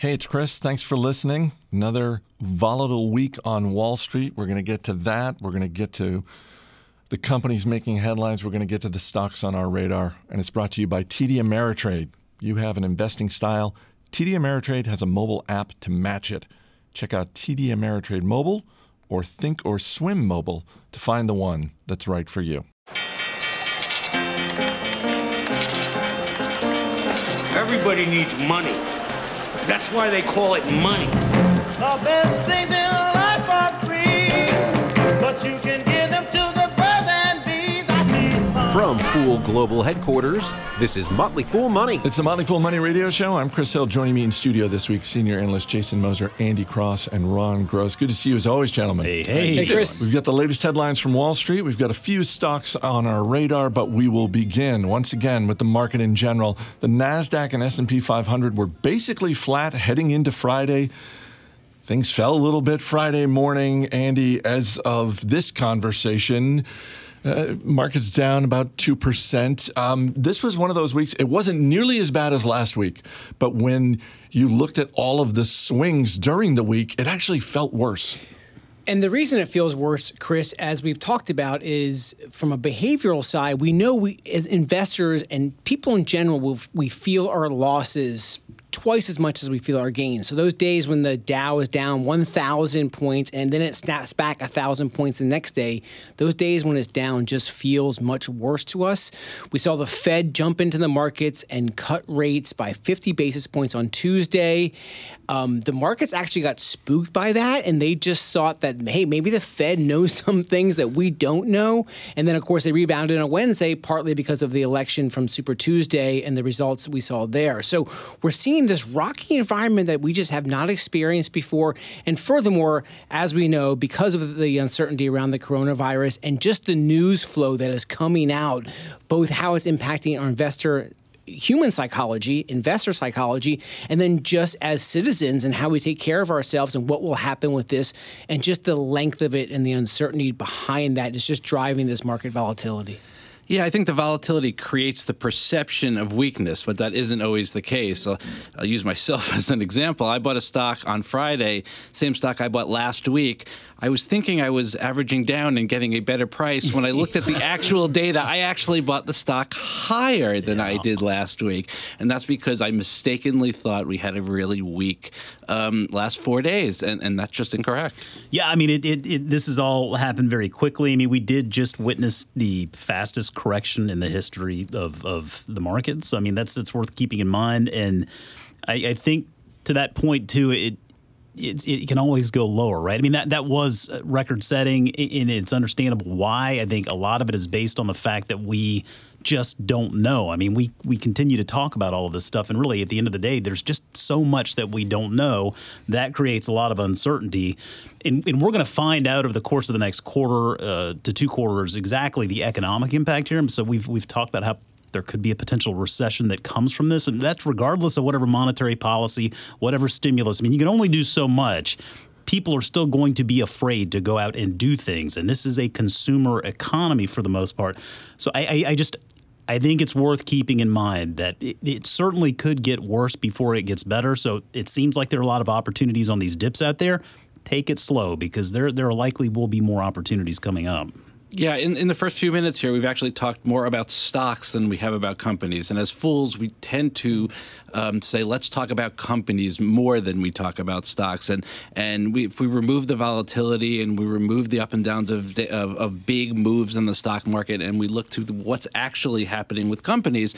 Hey, it's Chris. Thanks for listening. Another volatile week on Wall Street. We're going to get to that. We're going to get to the companies making headlines. We're going to get to the stocks on our radar. And it's brought to you by TD Ameritrade. You have an investing style. TD Ameritrade has a mobile app to match it. Check out TD Ameritrade Mobile or thinkorswim Mobile to find the one that's right for you. Everybody needs money. That's why they call it money. The best From Fool Global Headquarters, this is Motley Fool Money. It's the Motley Fool Money Radio Show. I'm Chris Hill. Joining me in studio this week, senior analyst Jason Moser, Andy Cross, and Ron Gross. Good to see you as always, gentlemen. Hey, hey. Hey, Chris. We've got the latest headlines from Wall Street. We've got a few stocks on our radar, but we will begin once again with the market in general. The Nasdaq and S&P 500 were basically flat heading into Friday. Things fell a little bit Friday morning, Andy. As of this conversation, uh, markets down about 2%. Um, this was one of those weeks, it wasn't nearly as bad as last week, but when you looked at all of the swings during the week, it actually felt worse. And the reason it feels worse, Chris, as we've talked about, is from a behavioral side. We know we, as investors and people in general, we we feel our losses twice as much as we feel our gains. So those days when the Dow is down 1,000 points and then it snaps back 1,000 points the next day, those days when it's down just feels much worse to us. We saw the Fed jump into the markets and cut rates by 50 basis points on Tuesday. Um, the markets actually got spooked by that and they just thought that, hey, maybe the Fed knows some things that we don't know. And then, of course, they rebounded on Wednesday, partly because of the election from Super Tuesday and the results we saw there. So we're seeing this rocky environment that we just have not experienced before. And furthermore, as we know, because of the uncertainty around the coronavirus and just the news flow that is coming out, both how it's impacting our investor human psychology, investor psychology, and then just as citizens and how we take care of ourselves and what will happen with this, and just the length of it and the uncertainty behind that is just driving this market volatility. Yeah, I think the volatility creates the perception of weakness, but that isn't always the case. I'll, I'll, use myself as an example. I bought a stock on Friday, same stock I bought last week. I was thinking I was averaging down and getting a better price. When I looked at the actual data, I actually bought the stock higher than yeah. I did last week. And that's because I mistakenly thought we had a really weak um, last four days, and, and that's just incorrect. Yeah, I mean, it, it, it, this has all happened very quickly. I mean, we did just witness the fastest correction in the history of, of the markets. I mean, that's, that's worth keeping in mind. And I, I think to that point, too, it, it, it, can always go lower, right? I mean, that, that was record setting, and it's understandable why. I think a lot of it is based on the fact that we just don't know. I mean, we, we continue to talk about all of this stuff, and really, at the end of the day, there's just so much that we don't know. That creates a lot of uncertainty. And, and we're going to find out over the course of the next quarter uh, to two quarters exactly the economic impact here. So we've, we've talked about how there could be a potential recession that comes from this. And that's regardless of whatever monetary policy, whatever stimulus. I mean, you can only do so much. People are still going to be afraid to go out and do things. And this is a consumer economy for the most part. So I, I, I just, I think it's worth keeping in mind that it, it, certainly could get worse before it gets better. So it seems like there are a lot of opportunities on these dips out there. Take it slow because there there likely will be more opportunities coming up. Yeah, in, in the first few minutes here, we've actually talked more about stocks than we have about companies. And as fools, we tend to um, say, let's talk about companies more than we talk about stocks. And and we, if we remove the volatility and we remove the up and downs of, of, of big moves in the stock market and we look to what's actually happening with companies,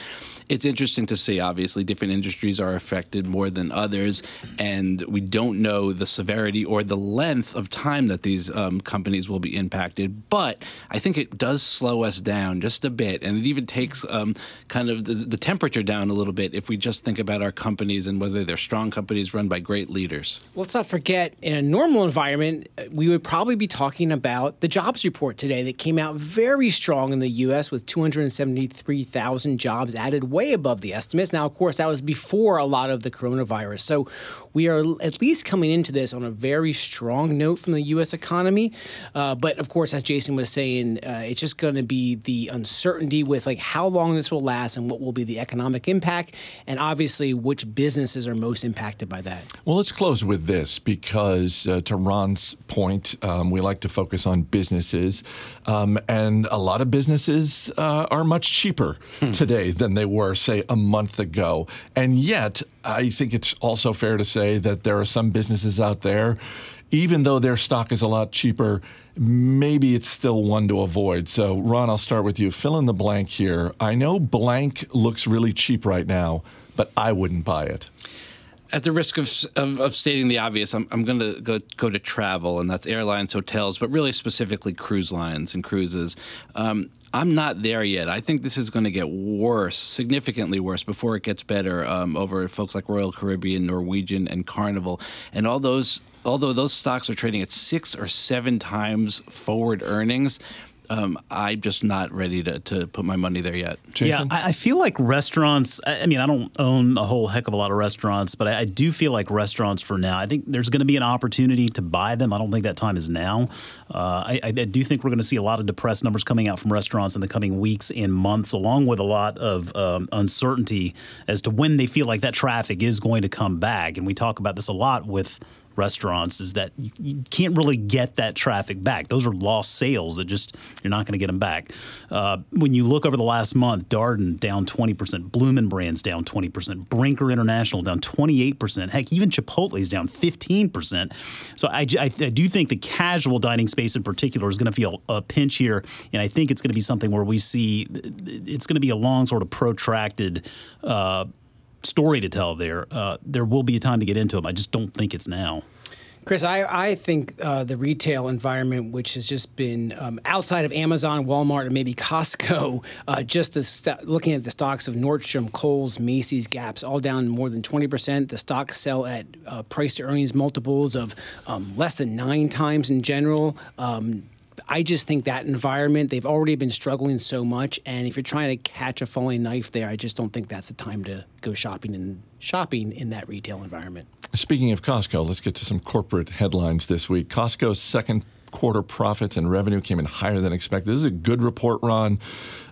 it's interesting to see. Obviously, different industries are affected more than others. And we don't know the severity or the length of time that these um, companies will be impacted. But I think it does slow us down just a bit, and it even takes um, kind of the, the temperature down a little bit if we just think about our companies and whether they're strong companies run by great leaders. Let's not forget, in a normal environment, we would probably be talking about the jobs report today that came out very strong in the U.S. with 273,000 jobs added, way above the estimates. Now, of course, that was before a lot of the coronavirus. So we are at least coming into this on a very strong note from the U.S. economy. Uh, but of course, as Jason was saying, uh, it's just going to be the uncertainty with like how long this will last and what will be the economic impact, and obviously which businesses are most impacted by that. Well, let's close with this because, uh, to Ron's point, um, we like to focus on businesses, um, and a lot of businesses uh, are much cheaper today than they were, say, a month ago. And yet, I think it's also fair to say that there are some businesses out there, even though their stock is a lot cheaper, maybe it's still one to avoid. So, Ron, I'll start with you. Fill in the blank here. I know blank looks really cheap right now, but I wouldn't buy it. At the risk of, of, of stating the obvious, I'm, I'm going to go go to travel, and that's airlines, hotels, but really specifically cruise lines and cruises. Um, I'm not there yet. I think this is going to get worse, significantly worse, before it gets better. Um, over folks like Royal Caribbean, Norwegian, and Carnival, and all those. Although those stocks are trading at six or seven times forward earnings, um, I'm just not ready to, to put my money there yet. Jason? Yeah, I, I feel like restaurants. I I mean, I don't own a whole heck of a lot of restaurants, but I, I do feel like restaurants for now. I think there's going to be an opportunity to buy them. I don't think that time is now. Uh, I, I I do think we're going to see a lot of depressed numbers coming out from restaurants in the coming weeks and months, along with a lot of um, uncertainty as to when they feel like that traffic is going to come back. And we talk about this a lot with restaurants is that you, you can't really get that traffic back. Those are lost sales that just you're not going to get them back. Uh, when you look over the last month, Darden down 20%, Bloomin' Brands down 20%, Brinker International down 28%. Heck, even Chipotle's down 15%. So I, I, I do think the casual dining space in particular is going to feel a pinch here, and I think it's going to be something where we see it's going to be a long sort of protracted. Uh, story to tell there. Uh, there will be a time to get into them. I just don't think it's now. Chris, I, I think uh, the retail environment, which has just been um, outside of Amazon, Walmart, and maybe Costco, uh, just st- looking at the stocks of Nordstrom, Kohl's, Macy's, Gaps, all down more than 20%. The stocks sell at uh, price to earnings multiples of um, less than nine times in general. Um, I just think that environment, they've already been struggling so much. And if you're trying to catch a falling knife there, I just don't think that's the time to go shopping and shopping in that retail environment. Speaking of Costco, let's get to some corporate headlines this week. Costco's second quarter profits and revenue came in higher than expected. This is a good report, Ron.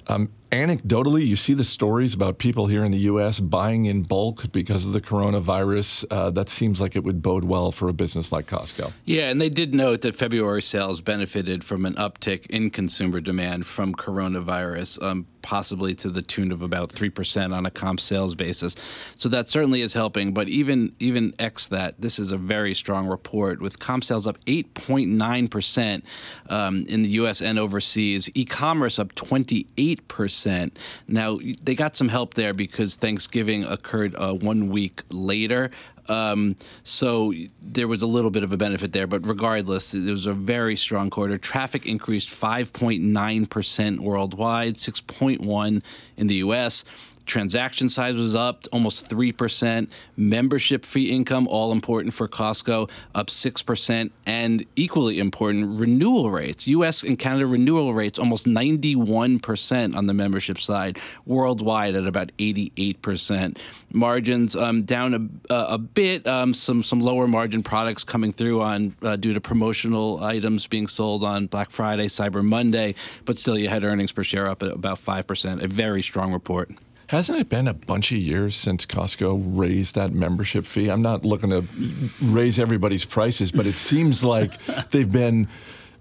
Um, anecdotally, you see the stories about people here in the U.S. buying in bulk because of the coronavirus. Uh, that seems like it would bode well for a business like Costco. Yeah, and they did note that February sales benefited from an uptick in consumer demand from coronavirus, um, possibly to the tune of about three percent on a comp sales basis. So that certainly is helping. But even even x that, this is a very strong report with comp sales up eight point nine percent um, in the U.S. and overseas. E-commerce up twenty eight percent. Now they got some help there because Thanksgiving occurred uh, one week later. Um, so there was a little bit of a benefit there, but regardless, it was a very strong quarter. Traffic increased 5.9% worldwide, 6.1 in the U.S. Transaction size was up almost 3%. Membership fee income, all important for Costco, up 6%. And equally important, renewal rates. US and Canada renewal rates almost 91% on the membership side, worldwide at about 88%. Margins um, down a, a bit, um, some, some lower margin products coming through on uh, due to promotional items being sold on Black Friday, Cyber Monday, but still you had earnings per share up at about 5%. A very strong report. Hasn't it been a bunch of years since Costco raised that membership fee? I'm not looking to raise everybody's prices, but it seems like they've been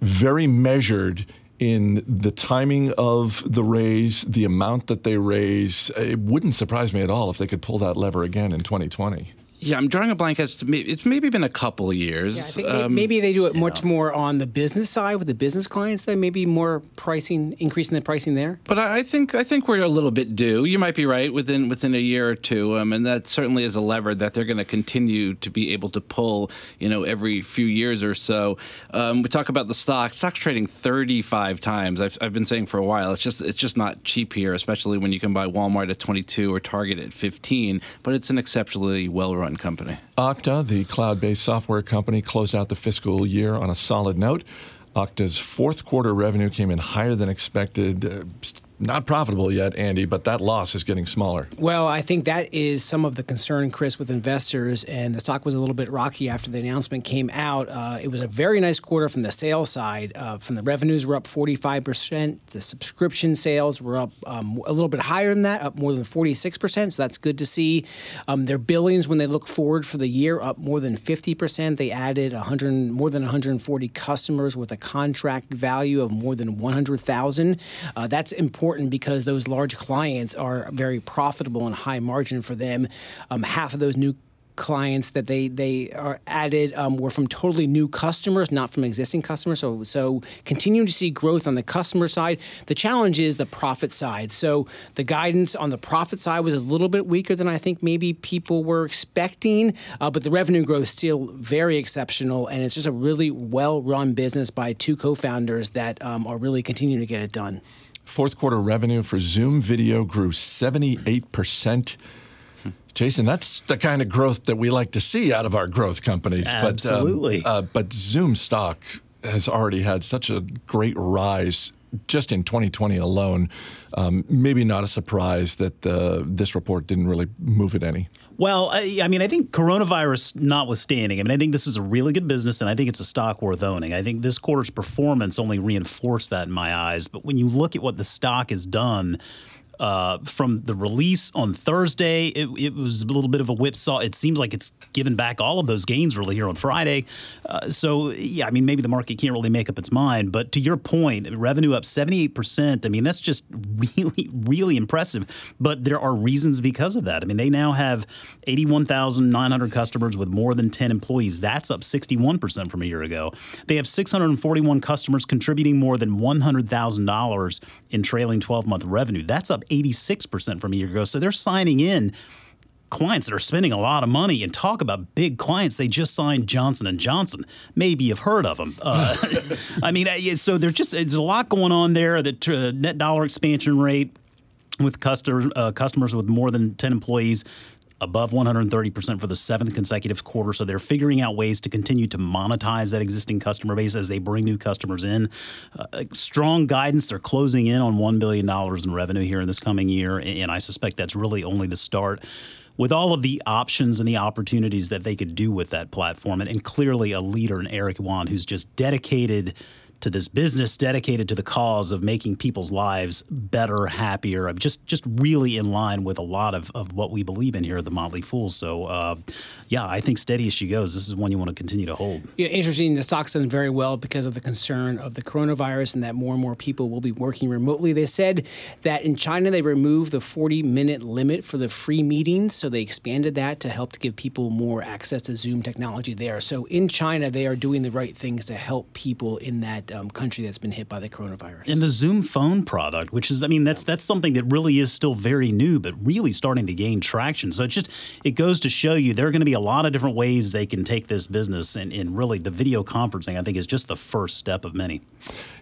very measured in the timing of the raise, the amount that they raise. It wouldn't surprise me at all if they could pull that lever again in 2020. Yeah, I'm drawing a blank as to maybe, it's maybe been a couple years. Yeah, I think may- maybe they do it much more on the business side with the business clients. Then maybe more pricing, increasing the pricing there. But I I think I think we're a little bit due. You might be right within within a year or two, um, and that certainly is a lever that they're going to continue to be able to pull. You know, every few years or so. Um, we talk about the stock. Stock's trading 35 times. I've, I've been saying for a while. It's just it's just not cheap here, especially when you can buy Walmart at 22 or Target at 15. But it's an exceptionally well-run company. Okta, the cloud based software company, closed out the fiscal year on a solid note. Okta's fourth quarter revenue came in higher than expected. Uh, Not profitable yet, Andy, but that loss is getting smaller. Well, I think that is some of the concern, Chris, with investors. And the stock was a little bit rocky after the announcement came out. Uh, it was a very nice quarter from the sales side. Uh, from the revenues, were up 45%. The subscription sales were up um, a little bit higher than that, up more than 46%. So that's good to see. Um, their billings, when they look forward for the year, up more than 50%. They added 100, more than 140 customers with a contract value of more than 100,000. Uh, that's important because those large clients are very profitable and high margin for them. Um, half of those new clients that they they are added um, were from totally new customers, not from existing customers. So so continuing to see growth on the customer side. The challenge is the profit side. So the guidance on the profit side was a little bit weaker than I think maybe people were expecting, uh, but the revenue growth still very exceptional, and it's just a really well run business by two co-founders that um, are really continuing to get it done. Fourth quarter revenue for Zoom Video grew 78%. Jason, that's the kind of growth that we like to see out of our growth companies. Absolutely. But, um, uh, but Zoom stock has already had such a great rise just in 2020 alone. Um, maybe not a surprise that uh, this report didn't really move it any. Well, I, I, mean, I think coronavirus notwithstanding, I mean, I think this is a really good business and I think it's a stock worth owning. I think this quarter's performance only reinforced that in my eyes. But when you look at what the stock has done, uh, from the release on Thursday, it, it, was a little bit of a whipsaw. It seems like it's given back all of those gains really here on Friday. Uh, so, yeah, I mean, maybe the market can't really make up its mind. But to your point, revenue up 78%. I mean, that's just really, really impressive. But there are reasons because of that. I mean, they now have 81,900 customers with more than 10 employees. That's up 61% from a year ago. They have 641 customers contributing more than $100,000 in trailing 12 month revenue. That's up 86% from a year ago. So they're signing in clients that are spending a lot of money and talk about big clients. They just signed johnson johnson. Maybe you've heard of them uh, i mean so there's just there's a lot going on there. The uh, net dollar expansion rate with customers, uh, customers with more than 10 employees above 130% for the seventh consecutive quarter. So they're figuring out ways to continue to monetize that existing customer base as they bring new customers in. Uh, strong guidance. They're closing in on $1 billion in revenue here in this coming year. And I suspect that's really only the start with all of the options and the opportunities that they could do with that platform, and, and clearly a leader in Eric Yuan, who's just dedicated to this business dedicated to the cause of making people's lives better, happier. I'm just just really in line with a lot of, of what we believe in here at the Motley Fool. So, uh, yeah, I think steady as she goes. This is one you want to continue to hold. Yeah, interesting. The stock's done very well because of the concern of the coronavirus and that more and more people will be working remotely. They said that in China they removed the 40 minute limit for the free meetings, so they expanded that to help to give people more access to Zoom technology there. So in China, they are doing the right things to help people in that um, country that's been hit by the coronavirus. And the Zoom Phone product, which is, I mean, that's that's something that really is still very new, but really starting to gain traction. So it just it goes to show you there are going to be a lot of different ways they can take this business, and, and really the video conferencing, I think, is just the first step of many.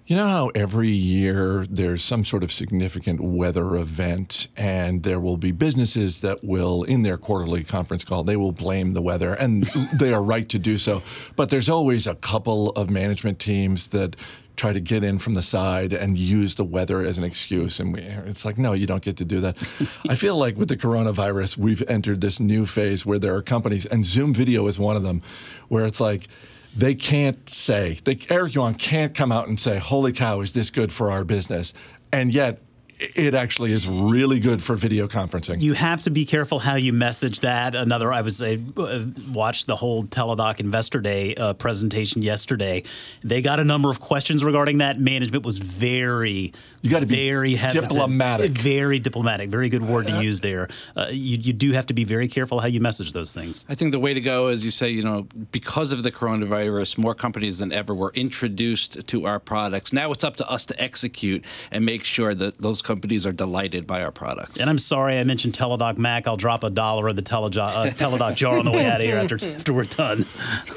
You know how every year there's some sort of significant weather event, and there will be businesses that will, in their quarterly conference call, they will blame the weather, and they are right to do so. But there's always a couple of management teams that try to get in from the side and use the weather as an excuse. And we, it's like, no, you don't get to do that. I feel like with the coronavirus, we've entered this new phase where there are companies, and Zoom Video is one of them, where it's like, they can't say, they, Eric Yuan can't come out and say, holy cow, is this good for our business? And yet, it actually is really good for video conferencing. You have to be careful how you message that. Another, I was I uh, watched the whole Teladoc Investor Day uh, presentation yesterday. They got a number of questions regarding that. Management was very, you got to be very hesitant, diplomatic, very diplomatic. Very good word to use there. Uh, you, you do have to be very careful how you message those things. I think the way to go is you say, you know, because of the coronavirus, more companies than ever were introduced to our products. Now it's up to us to execute and make sure that those companies are delighted by our products. And I'm sorry I mentioned Teladoc Mac. I'll drop a dollar of the Teladoc, uh, Teladoc jar on the way out of here after, after we're done.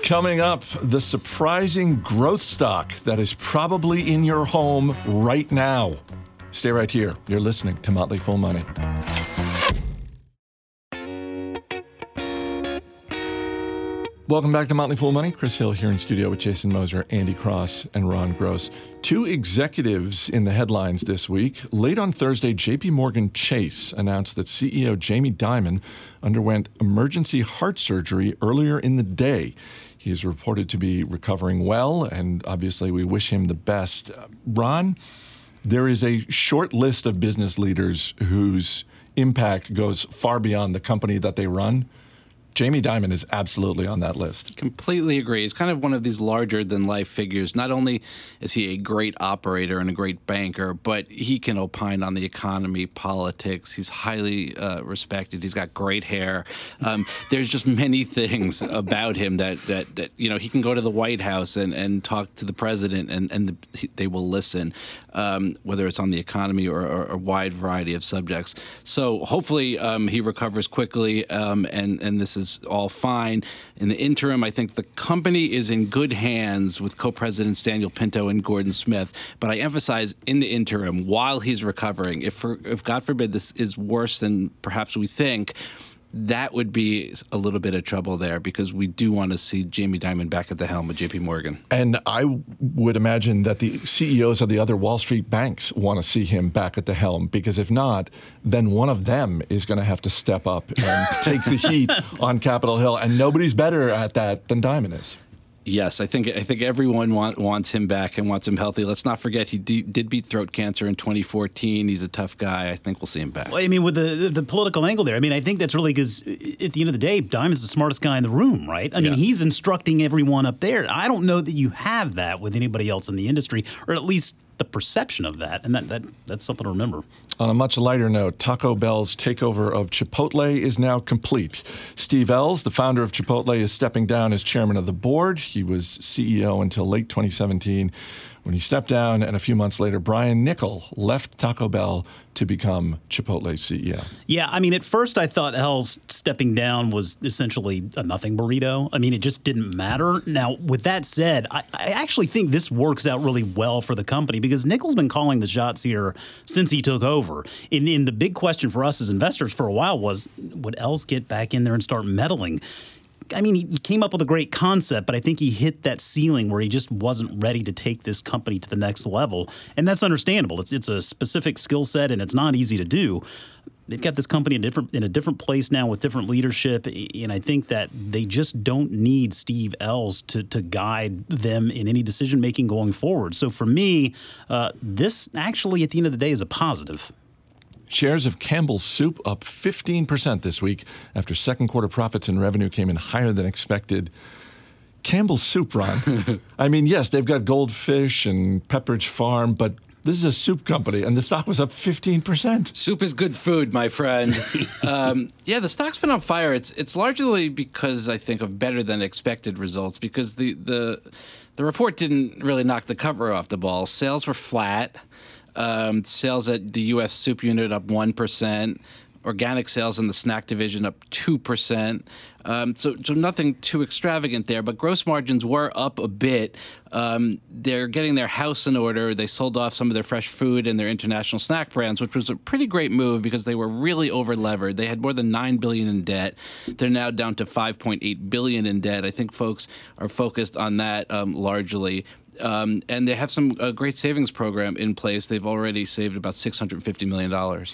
Coming up, the surprising growth stock that is probably in your home right now. Stay right here. You're listening to Motley Fool Money. Welcome back to Motley Fool Money. Chris Hill here in studio with Jason Moser, Andy Cross, and Ron Gross. Two executives in the headlines this week. Late on Thursday, JP Morgan Chase announced that CEO Jamie Dimon underwent emergency heart surgery earlier in the day. He is reported to be recovering well, and obviously we wish him the best. Ron, there is a short list of business leaders whose impact goes far beyond the company that they run. Jamie Dimon is absolutely on that list. Completely agree. He's kind of one of these larger than life figures. Not only is he a great operator and a great banker, but he can opine on the economy, politics. He's highly uh, respected. He's got great hair. Um, there's just many things about him that, that, that, you know, he can go to the White House and, and talk to the president and, and the, they will listen, um, whether it's on the economy or, or, a wide variety of subjects. So hopefully um, he recovers quickly um, and, and this is is all fine. In the interim, I think the company is in good hands with co presidents Daniel Pinto and Gordon Smith. But I emphasize in the interim, while he's recovering, if, for, if God forbid this is worse than perhaps we think, that would be a little bit of trouble there because we do want to see Jamie Dimon back at the helm of JP Morgan. And I would imagine that the CEOs of the other Wall Street banks want to see him back at the helm because if not, then one of them is going to have to step up and take the heat on Capitol Hill. And nobody's better at that than Dimon is. Yes, I think I think everyone want, wants him back and wants him healthy. Let's not forget he d- did beat throat cancer in 2014. He's a tough guy. I think we'll see him back. Well, I mean, with the the political angle there, I mean, I think that's really because at the end of the day, Dimon's the smartest guy in the room, right? I mean, he's instructing everyone up there. I don't know that you have that with anybody else in the industry, or at least the perception of that, and that, that that's something to remember. On a much lighter note, Taco Bell's takeover of Chipotle is now complete. Steve Ells, the founder of Chipotle, is stepping down as chairman of the board. He was CEO until late 2017 when he stepped down, and a few months later, Brian Niccol left Taco Bell to become Chipotle CEO. Yeah, I mean, at first I thought Ells stepping down was essentially a nothing burrito. I mean, it just didn't matter. Now, with that said, I, I actually think this works out really well for the company because Niccol's been calling the shots here since he took over. And, and the big question for us as investors for a while was would Ells get back in there and start meddling? I mean, he came up with a great concept, but I think he hit that ceiling where he just wasn't ready to take this company to the next level, and that's understandable. It's it's a specific skill set, and it's not easy to do. They've got this company in different in a different place now with different leadership, and I think that they just don't need Steve Ells to to guide them in any decision making going forward. So for me, uh, this actually at the end of the day is a positive. Shares of Campbell's Soup up 15% this week after second quarter profits and revenue came in higher than expected. Campbell's Soup, Ron. I mean, yes, they've got Goldfish and Pepperidge Farm, but this is a soup company, and the stock was up 15%. Soup is good food, my friend. um, yeah, the stock's been on fire. It's it's largely because I think of better than expected results because the the the report didn't really knock the cover off the ball. Sales were flat. Um, sales at the U.S. soup unit up 1%. Organic sales in the snack division up 2%. Um, so, so nothing too extravagant there, but gross margins were up a bit. Um, they're getting their house in order. They sold off some of their fresh food and their international snack brands, which was a pretty great move because they were really overlevered. They had more than nine billion in debt. They're now down to 5.8 billion in debt. I think folks are focused on that um, largely. Um, and they have some uh, great savings program in place. They've already saved about $650 million.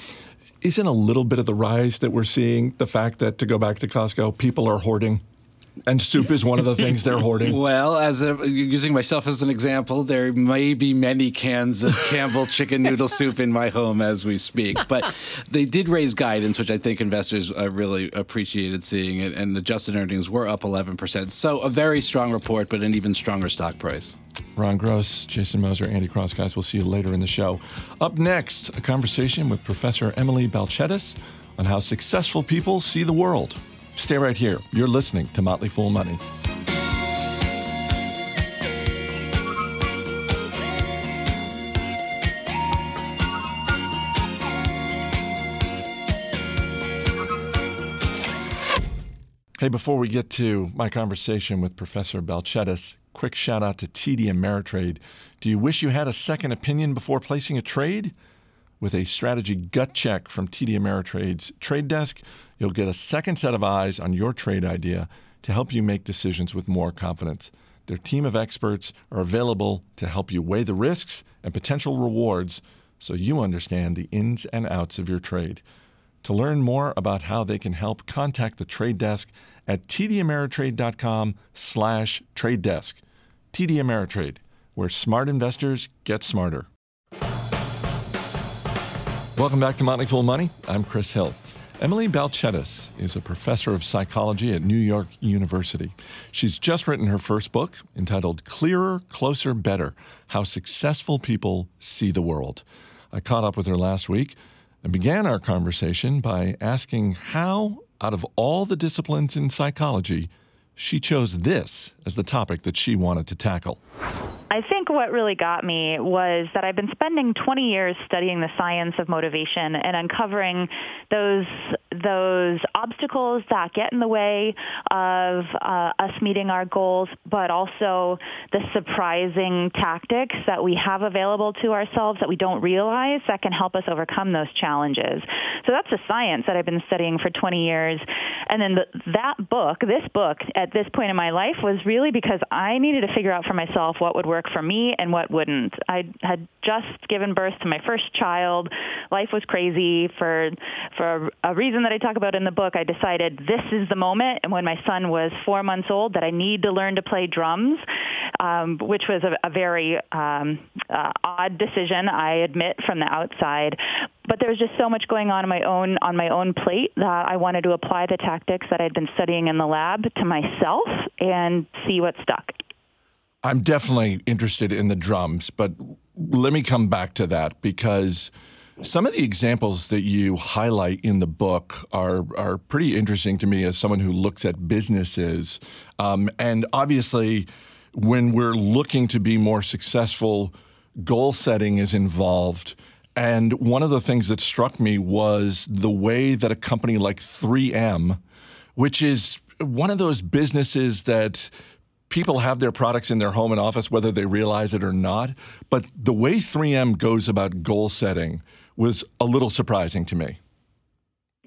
Isn't a little bit of the rise that we're seeing the fact that, to go back to Costco, people are hoarding? And soup is one of the things they're hoarding. Well, as a, using myself as an example, there may be many cans of Campbell chicken noodle soup in my home as we speak. But they did raise guidance, which I think investors uh, really appreciated seeing it, and adjusted earnings were up 11%. So a very strong report, but an even stronger stock price. Ron Gross, Jason Moser, Andy Cross, guys. We'll see you later in the show. Up next, a conversation with Professor Emily Balcetis on how successful people see the world. Stay right here. You're listening to Motley Fool Money. Hey, before we get to my conversation with Professor Balcetis, quick shout out to TD Ameritrade. Do you wish you had a second opinion before placing a trade? With a strategy gut check from TD Ameritrade's trade desk, you'll get a second set of eyes on your trade idea to help you make decisions with more confidence. Their team of experts are available to help you weigh the risks and potential rewards so you understand the ins and outs of your trade. To learn more about how they can help, contact the trade desk at tdameritrade.com slash trade desk. TD Ameritrade, where smart investors get smarter. Welcome back to Motley Fool Money. I'm Chris Hill. Emily Balcetis is a professor of psychology at New York University. She's just written her first book entitled Clearer, Closer, Better How Successful People See the World. I caught up with her last week and began our conversation by asking how, out of all the disciplines in psychology, she chose this as the topic that she wanted to tackle. I think what really got me was that I've been spending 20 years studying the science of motivation and uncovering those those obstacles that get in the way of uh, us meeting our goals, but also the surprising tactics that we have available to ourselves that we don't realize that can help us overcome those challenges. So that's the science that I've been studying for 20 years. And then the, that book, this book, at this point in my life was really because I needed to figure out for myself what would work for me and what wouldn't. I had just given birth to my first child. Life was crazy for for a reason that I talk about in the book. I decided this is the moment, and when my son was four months old, that I need to learn to play drums, um, which was a, a very um, uh, odd decision, I admit, from the outside. But there was just so much going on, on my own on my own plate that I wanted to apply the tactics that I'd been studying in the lab to myself and see what stuck. I'm definitely interested in the drums, but let me come back to that because some of the examples that you highlight in the book are are pretty interesting to me as someone who looks at businesses, um, and obviously, when we're looking to be more successful, goal setting is involved. And one of the things that struck me was the way that a company like 3M, which is one of those businesses that people have their products in their home and office, whether they realize it or not. But the way 3M goes about goal setting was a little surprising to me.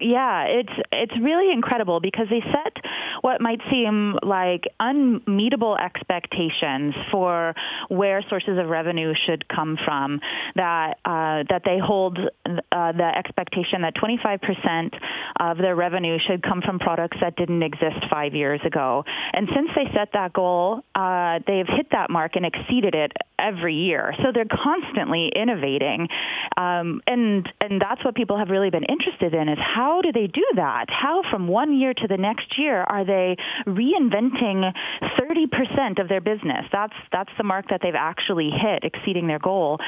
Yeah, it's it's really incredible because they set what might seem like unmeetable expectations for where sources of revenue should come from. That uh, that they hold uh, the expectation that 25% of their revenue should come from products that didn't exist five years ago. And since they set that goal, uh, they've hit that mark and exceeded it every year. So they're constantly innovating, um, and and that's what people have really been interested in is how do they do that? How from one year to the next year are they reinventing 30% of their business? That's that's the mark that they've actually hit, exceeding their goal.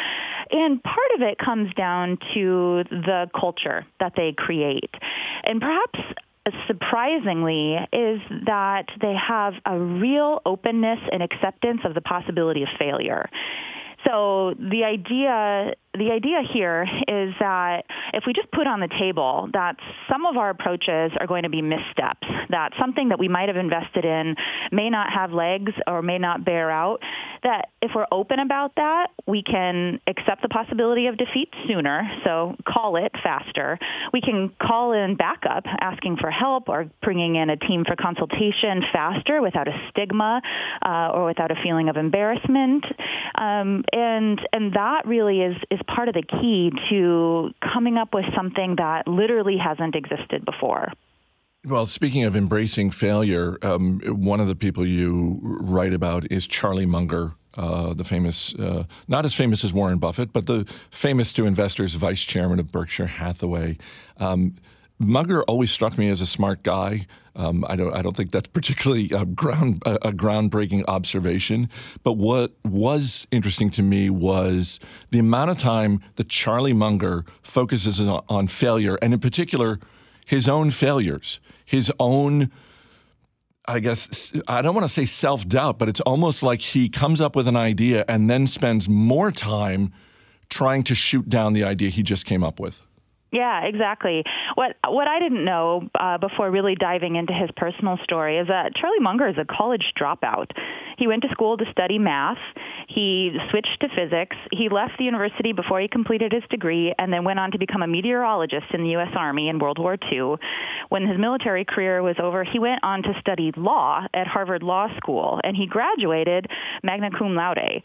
And part of it comes down to the culture that they create. And perhaps surprisingly is that they have a real openness and acceptance of the possibility of failure. So the idea the idea here is that if we just put on the table that some of our approaches are going to be missteps, that something that we might have invested in may not have legs or may not bear out, that if we're open about that, we can accept the possibility of defeat sooner, so call it faster. We can call in backup, asking for help or bringing in a team for consultation faster without a stigma uh, or without a feeling of embarrassment. Um, and, and that really is, is part of the key to coming up with something that literally hasn't existed before. Well, speaking of embracing failure, um, one of the people you write about is Charlie Munger, uh, the famous, uh, not as famous as Warren Buffett, but the famous to investors vice chairman of Berkshire Hathaway. Um, Munger always struck me as a smart guy. Um, I don't. I don't think that's particularly a, ground, a, groundbreaking observation. But what was interesting to me was the amount of time that Charlie Munger focuses on, on failure, and in particular, his own failures, his own. I guess I don't want to say self doubt, but it's almost like he comes up with an idea and then spends more time trying to shoot down the idea he just came up with. Yeah, exactly. What what I didn't know uh, before really diving into his personal story is that Charlie Munger is a college dropout. He went to school to study math. He switched to physics. He left the university before he completed his degree, and then went on to become a meteorologist in the U.S. Army in World War II. When his military career was over, he went on to study law at Harvard Law School, and he graduated magna cum laude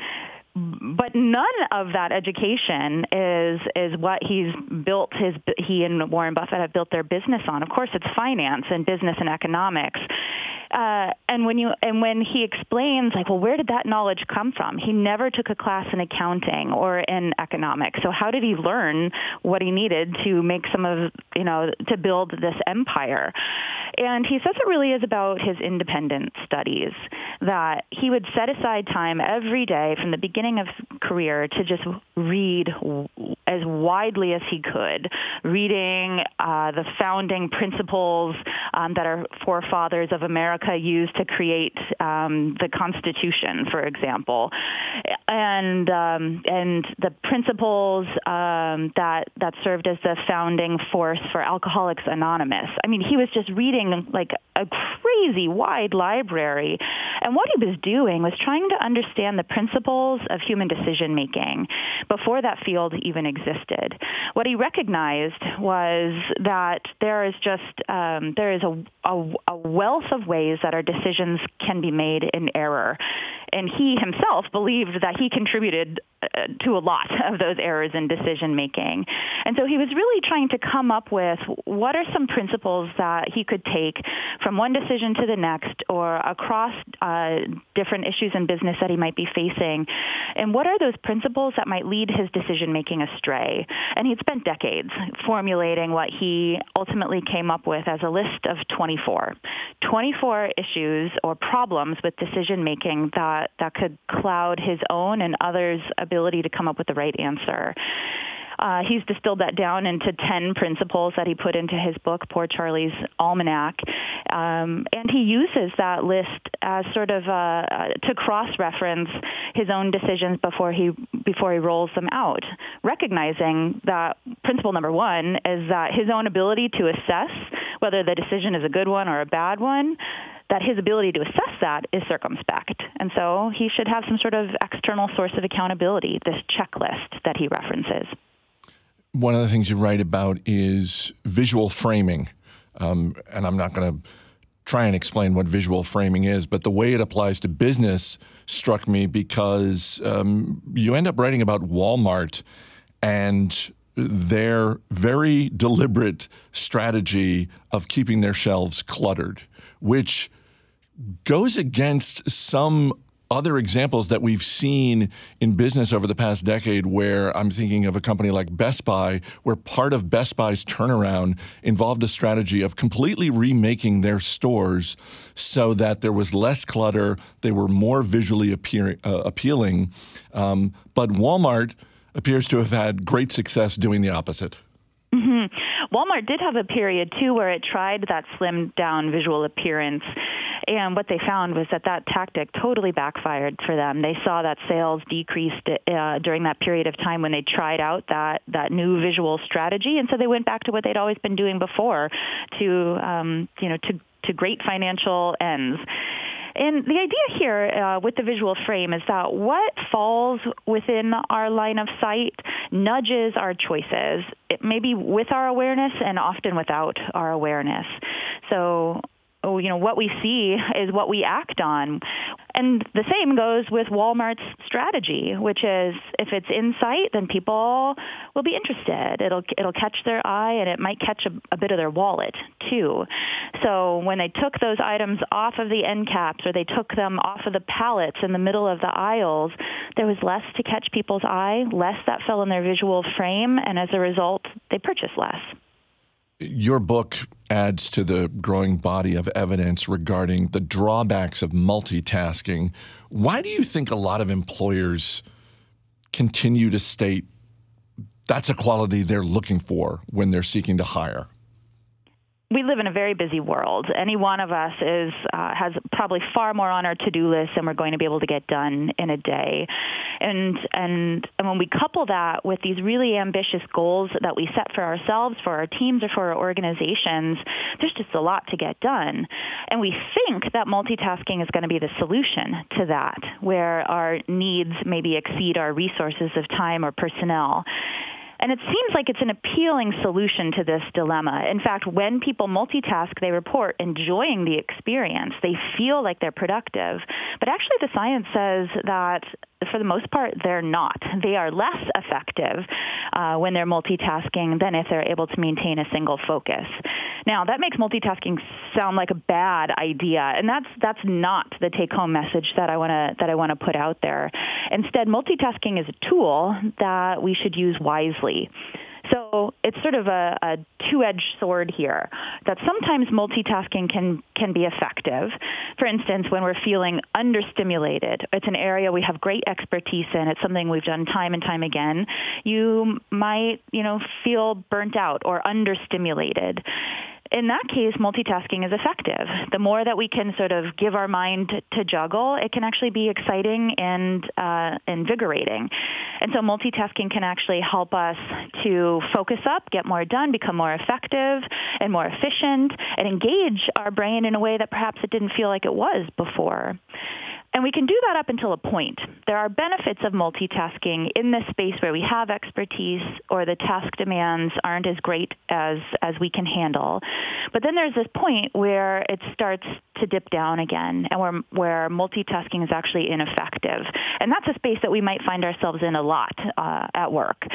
but none of that education is is what he's built his he and Warren Buffett have built their business on. Of course, it's finance and business and economics. Uh, and when you and when he explains like, well, where did that knowledge come from? He never took a class in accounting or in economics. So how did he learn what he needed to make some of you know to build this empire? And he says it really is about his independent studies that he would set aside time every day from the beginning of career to just read as widely as he could, reading uh, the founding principles um, that our forefathers of America used to create um, the Constitution, for example, and um, and the principles um, that that served as the founding force for Alcoholics Anonymous. I mean, he was just reading like a crazy wide library, and what he was doing was trying to understand the principles of human decision making before that field even existed. What he recognized was that there is just um, there is a, a, a wealth of ways that our decisions can be made in error, and he himself believed that he contributed uh, to a lot of those errors in decision making. And so he was really trying to come up with what are some principles that he could take from one decision to the next or across uh, different issues in business that he might be facing. And what are those principles that might lead his decision making astray? And he'd spent decades formulating what he ultimately came up with as a list of 24. 24 issues or problems with decision making that, that could cloud his own and others' ability to come up with the right answer. Uh, he's distilled that down into 10 principles that he put into his book, Poor Charlie's Almanack. Um, and he uses that list as sort of uh, to cross-reference his own decisions before he, before he rolls them out, recognizing that principle number one is that his own ability to assess whether the decision is a good one or a bad one that his ability to assess that is circumspect. And so he should have some sort of external source of accountability, this checklist that he references one of the things you write about is visual framing. Um, and I'm not going to try and explain what visual framing is, but the way it applies to business struck me because um, you end up writing about Walmart and their very deliberate strategy of keeping their shelves cluttered, which goes against some other examples that we've seen in business over the past decade where I'm thinking of a company like Best Buy, where part of Best Buy's turnaround involved a strategy of completely remaking their stores so that there was less clutter, they were more visually appear, uh, appealing. Um, but Walmart appears to have had great success doing the opposite. Mm-hmm. Walmart did have a period too where it tried that slimmed down visual appearance, and what they found was that that tactic totally backfired for them. They saw that sales decreased uh, during that period of time when they tried out that that new visual strategy, and so they went back to what they'd always been doing before, to um, you know to to great financial ends. And the idea here uh, with the visual frame is that what falls within our line of sight nudges our choices, maybe with our awareness and often without our awareness. So Oh, you know, what we see is what we act on. And the same goes with Walmart's strategy, which is if it's in sight, then people will be interested. It'll it'll catch their eye and it might catch a, a bit of their wallet too. So when they took those items off of the end caps or they took them off of the pallets in the middle of the aisles, there was less to catch people's eye, less that fell in their visual frame, and as a result, they purchased less. Your book adds to the growing body of evidence regarding the drawbacks of multitasking. Why do you think a lot of employers continue to state that's a quality they're looking for when they're seeking to hire? We live in a very busy world. Any one of us is uh, has probably far more on our to-do list than we're going to be able to get done in a day. And and and when we couple that with these really ambitious goals that we set for ourselves, for our teams, or for our organizations, there's just a lot to get done. And we think that multitasking is going to be the solution to that, where our needs maybe exceed our resources of time or personnel. And it seems like it's an appealing solution to this dilemma. In fact, when people multitask, they report enjoying the experience. They feel like they're productive. But actually, the science says that for the most part, they're not. They are less effective uh, when they're multitasking than if they're able to maintain a single focus. Now, that makes multitasking sound like a bad idea, and that's that's not the take-home message that I want to that I want to put out there. Instead, multitasking is a tool that we should use wisely. So it's sort of a, a two-edged sword here. That sometimes multitasking can can be effective. For instance, when we're feeling understimulated, it's an area we have great expertise in. It's something we've done time and time again. You might, you know, feel burnt out or understimulated in that case, multitasking is effective. The more that we can sort of give our mind to juggle, it can actually be exciting and uh, invigorating. And so multitasking can actually help us to focus up, get more done, become more effective and more efficient, and engage our brain in a way that perhaps it didn't feel like it was before. And we can do that up until a point. There are benefits of multitasking in this space where we have expertise or the task demands aren't as great as, as we can handle. But then there's this point where it starts to dip down again and where, where multitasking is actually ineffective. And that's a space that we might find ourselves in a lot uh, at work.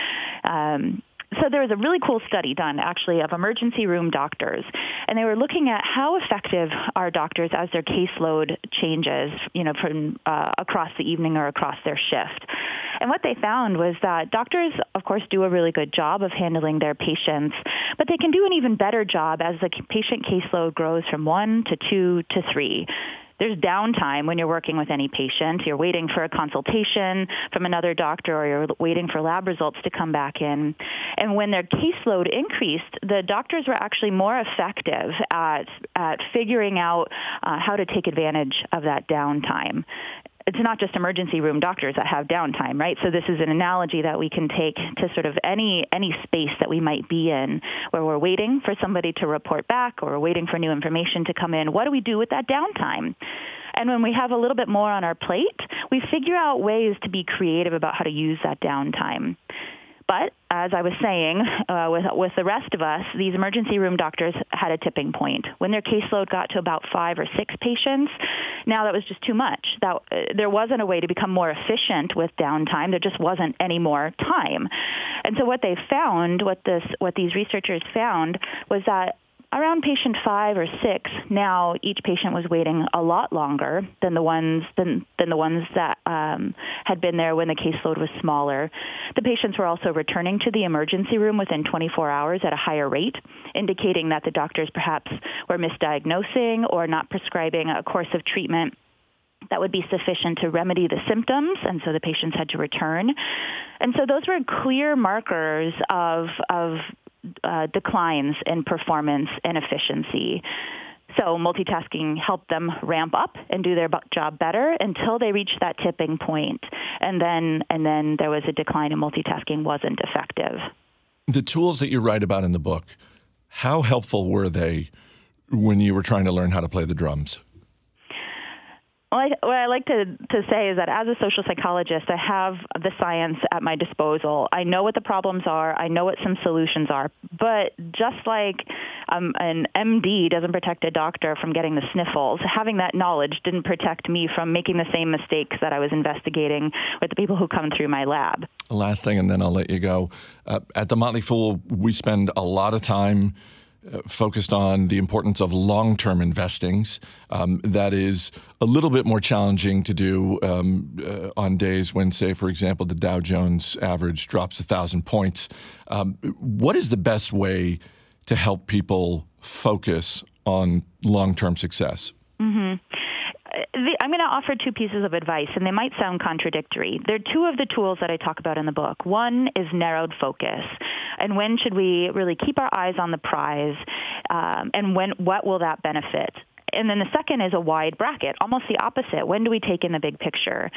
Um, so there was a really cool study done actually of emergency room doctors and they were looking at how effective are doctors as their caseload changes you know from uh, across the evening or across their shift. And what they found was that doctors of course do a really good job of handling their patients but they can do an even better job as the patient caseload grows from one to two to three there's downtime when you're working with any patient. You're waiting for a consultation from another doctor or you're waiting for lab results to come back in. And when their caseload increased, the doctors were actually more effective at, at figuring out uh, how to take advantage of that downtime it's not just emergency room doctors that have downtime, right? So this is an analogy that we can take to sort of any any space that we might be in where we're waiting for somebody to report back or waiting for new information to come in. What do we do with that downtime? And when we have a little bit more on our plate, we figure out ways to be creative about how to use that downtime. But as I was saying, uh, with, with the rest of us, these emergency room doctors had a tipping point. When their caseload got to about five or six patients, now that was just too much. That, uh, there wasn't a way to become more efficient with downtime. There just wasn't any more time. And so what they found, what, this, what these researchers found, was that around patient five or six, now each patient was waiting a lot longer than the ones than, than the ones that um, had been there when the caseload was smaller. The patients were also returning to the emergency room within 24 hours at a higher rate, indicating that the doctors perhaps were misdiagnosing or not prescribing a course of treatment that would be sufficient to remedy the symptoms, and so the patients had to return. And so those were clear markers of, of uh, declines in performance and efficiency. So multitasking helped them ramp up and do their job better until they reached that tipping point, and then and then there was a decline in multitasking wasn't effective. The tools that you write about in the book, how helpful were they when you were trying to learn how to play the drums? Well, I, what I like to, to say is that as a social psychologist, I have the science at my disposal. I know what the problems are. I know what some solutions are. But just like um, an MD doesn't protect a doctor from getting the sniffles, having that knowledge didn't protect me from making the same mistakes that I was investigating with the people who come through my lab. Last thing, and then I'll let you go. Uh, at the Motley Fool, we spend a lot of time focused on the importance of long term investings. Um, that is a little bit more challenging to do um, uh, on days when, say, for example, the Dow Jones average drops a thousand points. Um, what is the best way to help people focus on long term success? Mm-hmm the, I'm going to offer two pieces of advice, and they might sound contradictory. They're two of the tools that I talk about in the book. One is narrowed focus, and when should we really keep our eyes on the prize, um, and when what will that benefit? And then the second is a wide bracket, almost the opposite. When do we take in the big picture?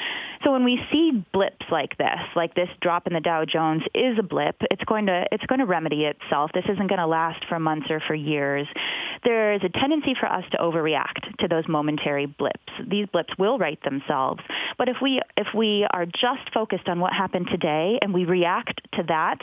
So when we see blips like this, like this drop in the Dow Jones is a blip, it's going to it's going to remedy itself. This isn't going to last for months or for years. There is a tendency for us to overreact to those momentary blips. These blips will right themselves. But if we if we are just focused on what happened today and we react to that,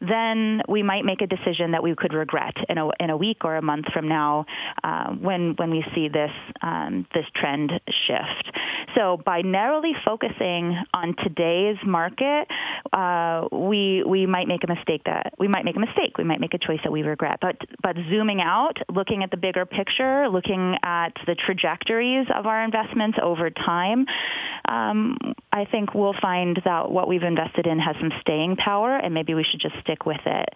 then we might make a decision that we could regret in a in a week or a month from now uh, when when we see this um, this trend shift. So by narrowly focusing on today's market, uh, we we might make a mistake that we might make a mistake. We might make a choice that we regret. But but zooming out, looking at the bigger picture, looking at the trajectories of our investments over time, um, I think we'll find that what we've invested in has some staying power, and maybe we should just stick with it.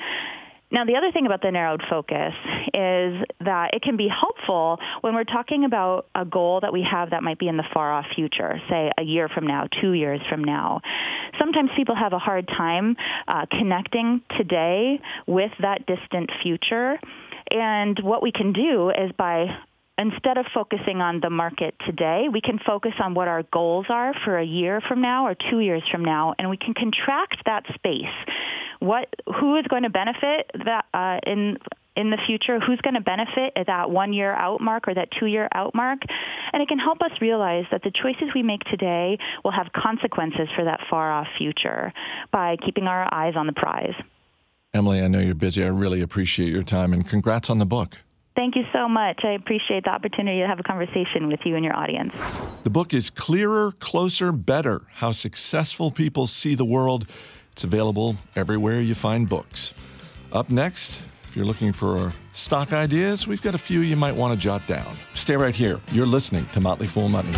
Now, the other thing about the narrowed focus is that it can be helpful when we're talking about a goal that we have that might be in the far off future, say a year from now, two years from now. Sometimes people have a hard time uh, connecting today with that distant future. And what we can do is by instead of focusing on the market today, we can focus on what our goals are for a year from now or two years from now, and we can contract that space. What, who is going to benefit that uh, in in the future, who's going to benefit at that one year out mark or that two year out mark. And it can help us realize that the choices we make today will have consequences for that far off future by keeping our eyes on the prize. Emily, I know you're busy. I really appreciate your time and congrats on the book. Thank you so much. I appreciate the opportunity to have a conversation with you and your audience. The book is Clearer, Closer, Better How Successful People See the World. It's available everywhere you find books. Up next, if you're looking for stock ideas, we've got a few you might want to jot down. Stay right here. You're listening to Motley Fool Money.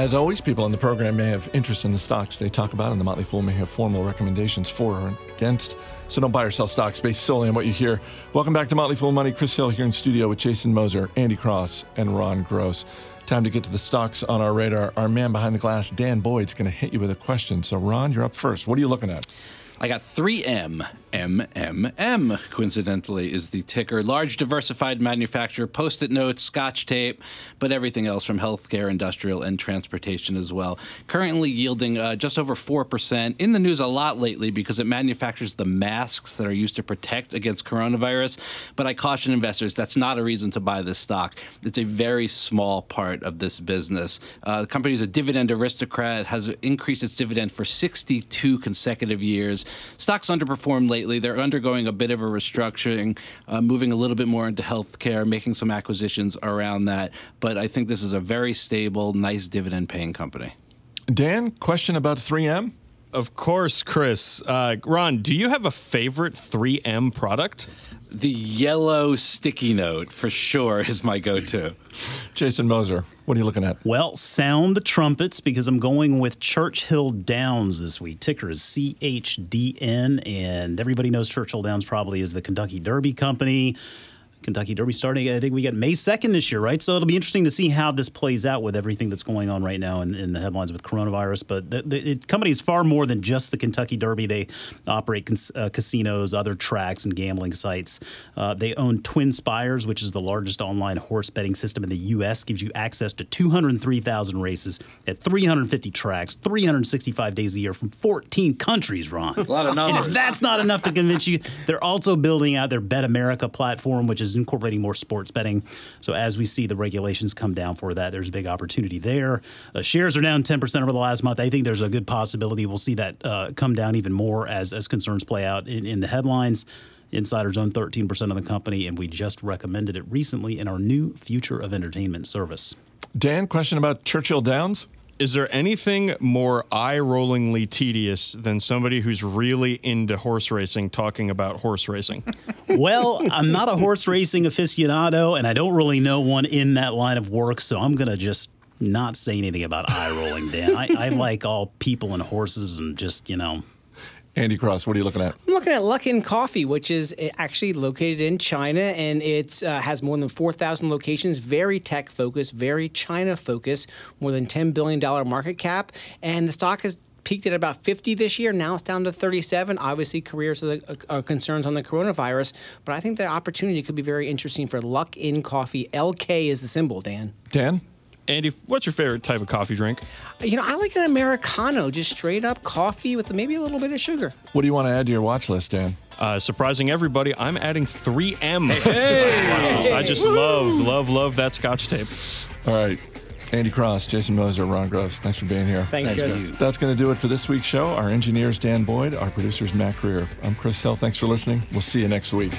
As always, people on the program may have interest in the stocks they talk about, and the Motley Fool may have formal recommendations for or against. So don't buy or sell stocks based solely on what you hear. Welcome back to Motley Fool Money. Chris Hill here in studio with Jason Moser, Andy Cross, and Ron Gross. Time to get to the stocks on our radar. Our man behind the glass, Dan Boyd's going to hit you with a question. So, Ron, you're up first. What are you looking at? I got 3M. MMM, coincidentally, is the ticker. Large diversified manufacturer, post it notes, scotch tape, but everything else from healthcare, industrial, and transportation as well. Currently yielding uh, just over 4%. In the news a lot lately because it manufactures the masks that are used to protect against coronavirus. But I caution investors that's not a reason to buy this stock. It's a very small part of this business. Uh, the company is a dividend aristocrat, has increased its dividend for 62 consecutive years. Stocks underperformed lately. They're undergoing a bit of a restructuring, uh, moving a little bit more into healthcare, making some acquisitions around that. But I think this is a very stable, nice dividend paying company. Dan, question about 3M? Of course, Chris. Uh, Ron, do you have a favorite 3M product? The yellow sticky note for sure is my go to. Jason Moser, what are you looking at? Well, sound the trumpets because I'm going with Churchill Downs this week. Ticker is CHDN, and everybody knows Churchill Downs probably is the Kentucky Derby company. Kentucky Derby starting, I think we get May 2nd this year, right? So it'll be interesting to see how this plays out with everything that's going on right now in, in the headlines with coronavirus. But the, the it, company is far more than just the Kentucky Derby. They operate cons, uh, casinos, other tracks, and gambling sites. Uh, they own Twin Spires, which is the largest online horse betting system in the U.S., gives you access to 203,000 races at 350 tracks, 365 days a year from 14 countries, Ron. A lot of numbers. And if that's not enough to convince you, they're also building out their Bet America platform, which is incorporating more sports betting. So as we see the regulations come down for that, there's a big opportunity there. Uh, shares are down 10% over the last month. I think there's a good possibility we'll see that uh, come down even more as as concerns play out in, in the headlines. Insiders own 13% of the company, and we just recommended it recently in our new Future of Entertainment service. Dan, question about Churchill Downs? Is there anything more eye rollingly tedious than somebody who's really into horse racing talking about horse racing? well, I'm not a horse racing aficionado, and I don't really know one in that line of work, so I'm going to just not say anything about eye rolling, Dan. I, I like all people and horses and just, you know, Andy Cross, what are you looking at? I'm looking at Luckin Coffee, which is uh, actually located in China, and it uh, has more than 4,000 locations. Very tech focused, very China focused. More than 10 billion dollar market cap, and the stock has peaked at about 50 this year. Now it's down to 37. Obviously, careers are the, uh, concerns on the coronavirus, but I think the opportunity could be very interesting for Luckin Coffee. LK is the symbol, Dan. Dan? Andy, what's your favorite type of coffee drink? You know, I like an Americano, just straight up coffee with maybe a little bit of sugar. What do you want to add to your watch list, Dan? Uh, surprising everybody, I'm adding 3M. Hey. I just love, love, love that scotch tape. All right. Andy Cross, Jason Moser, Ron Gross, thanks for being here. Thanks, Chris. That's going to do it for this week's show. Our engineer is Dan Boyd, our producer is Mac Greer. I'm Chris Hill. Thanks for listening. We'll see you next week.